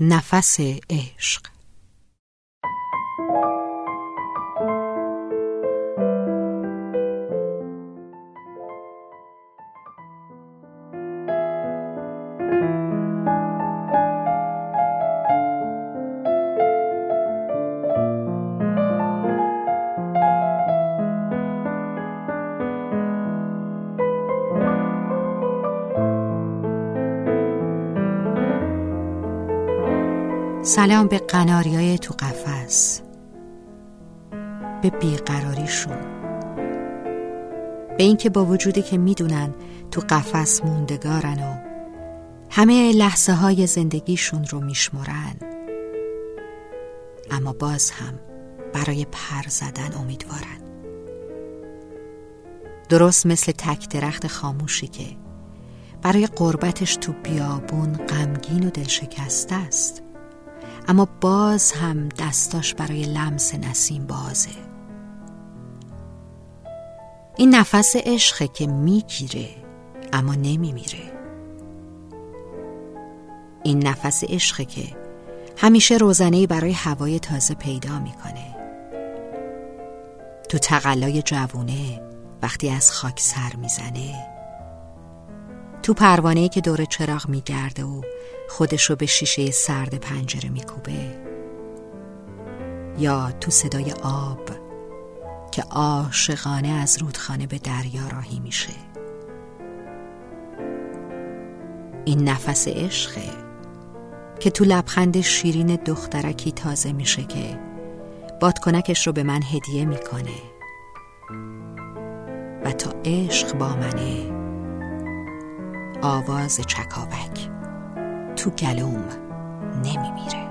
نفس عشق. سلام به قناریای تو قفس. به بیقراریشون به اینکه با وجودی که می‌دونن تو قفس موندگارن و همه لحظه های زندگیشون رو میشمرن. اما باز هم برای پر زدن امیدوارن. درست مثل تک درخت خاموشی که برای قربتش تو بیابون غمگین و دلشکسته است. اما باز هم دستاش برای لمس نسیم بازه. این نفس عشقه که می‌گیره اما نمیمیره. این نفس عشقه که همیشه روزنه برای هوای تازه پیدا می‌کنه. تو تقلای جوونه وقتی از خاک سر می‌زنه تو پروانه که دور چراغ میگرده و خودشو به شیشه سرد پنجره میکوبه. یا تو صدای آب که عاشقانه از رودخانه به دریا راهی میشه. این نفس عشقه که تو لبخند شیرین دخترکی تازه میشه که بادکنکش رو به من هدیه می‌کنه. و تا عشق با منه آواز چکاوک. تو گلوم نمیمیره.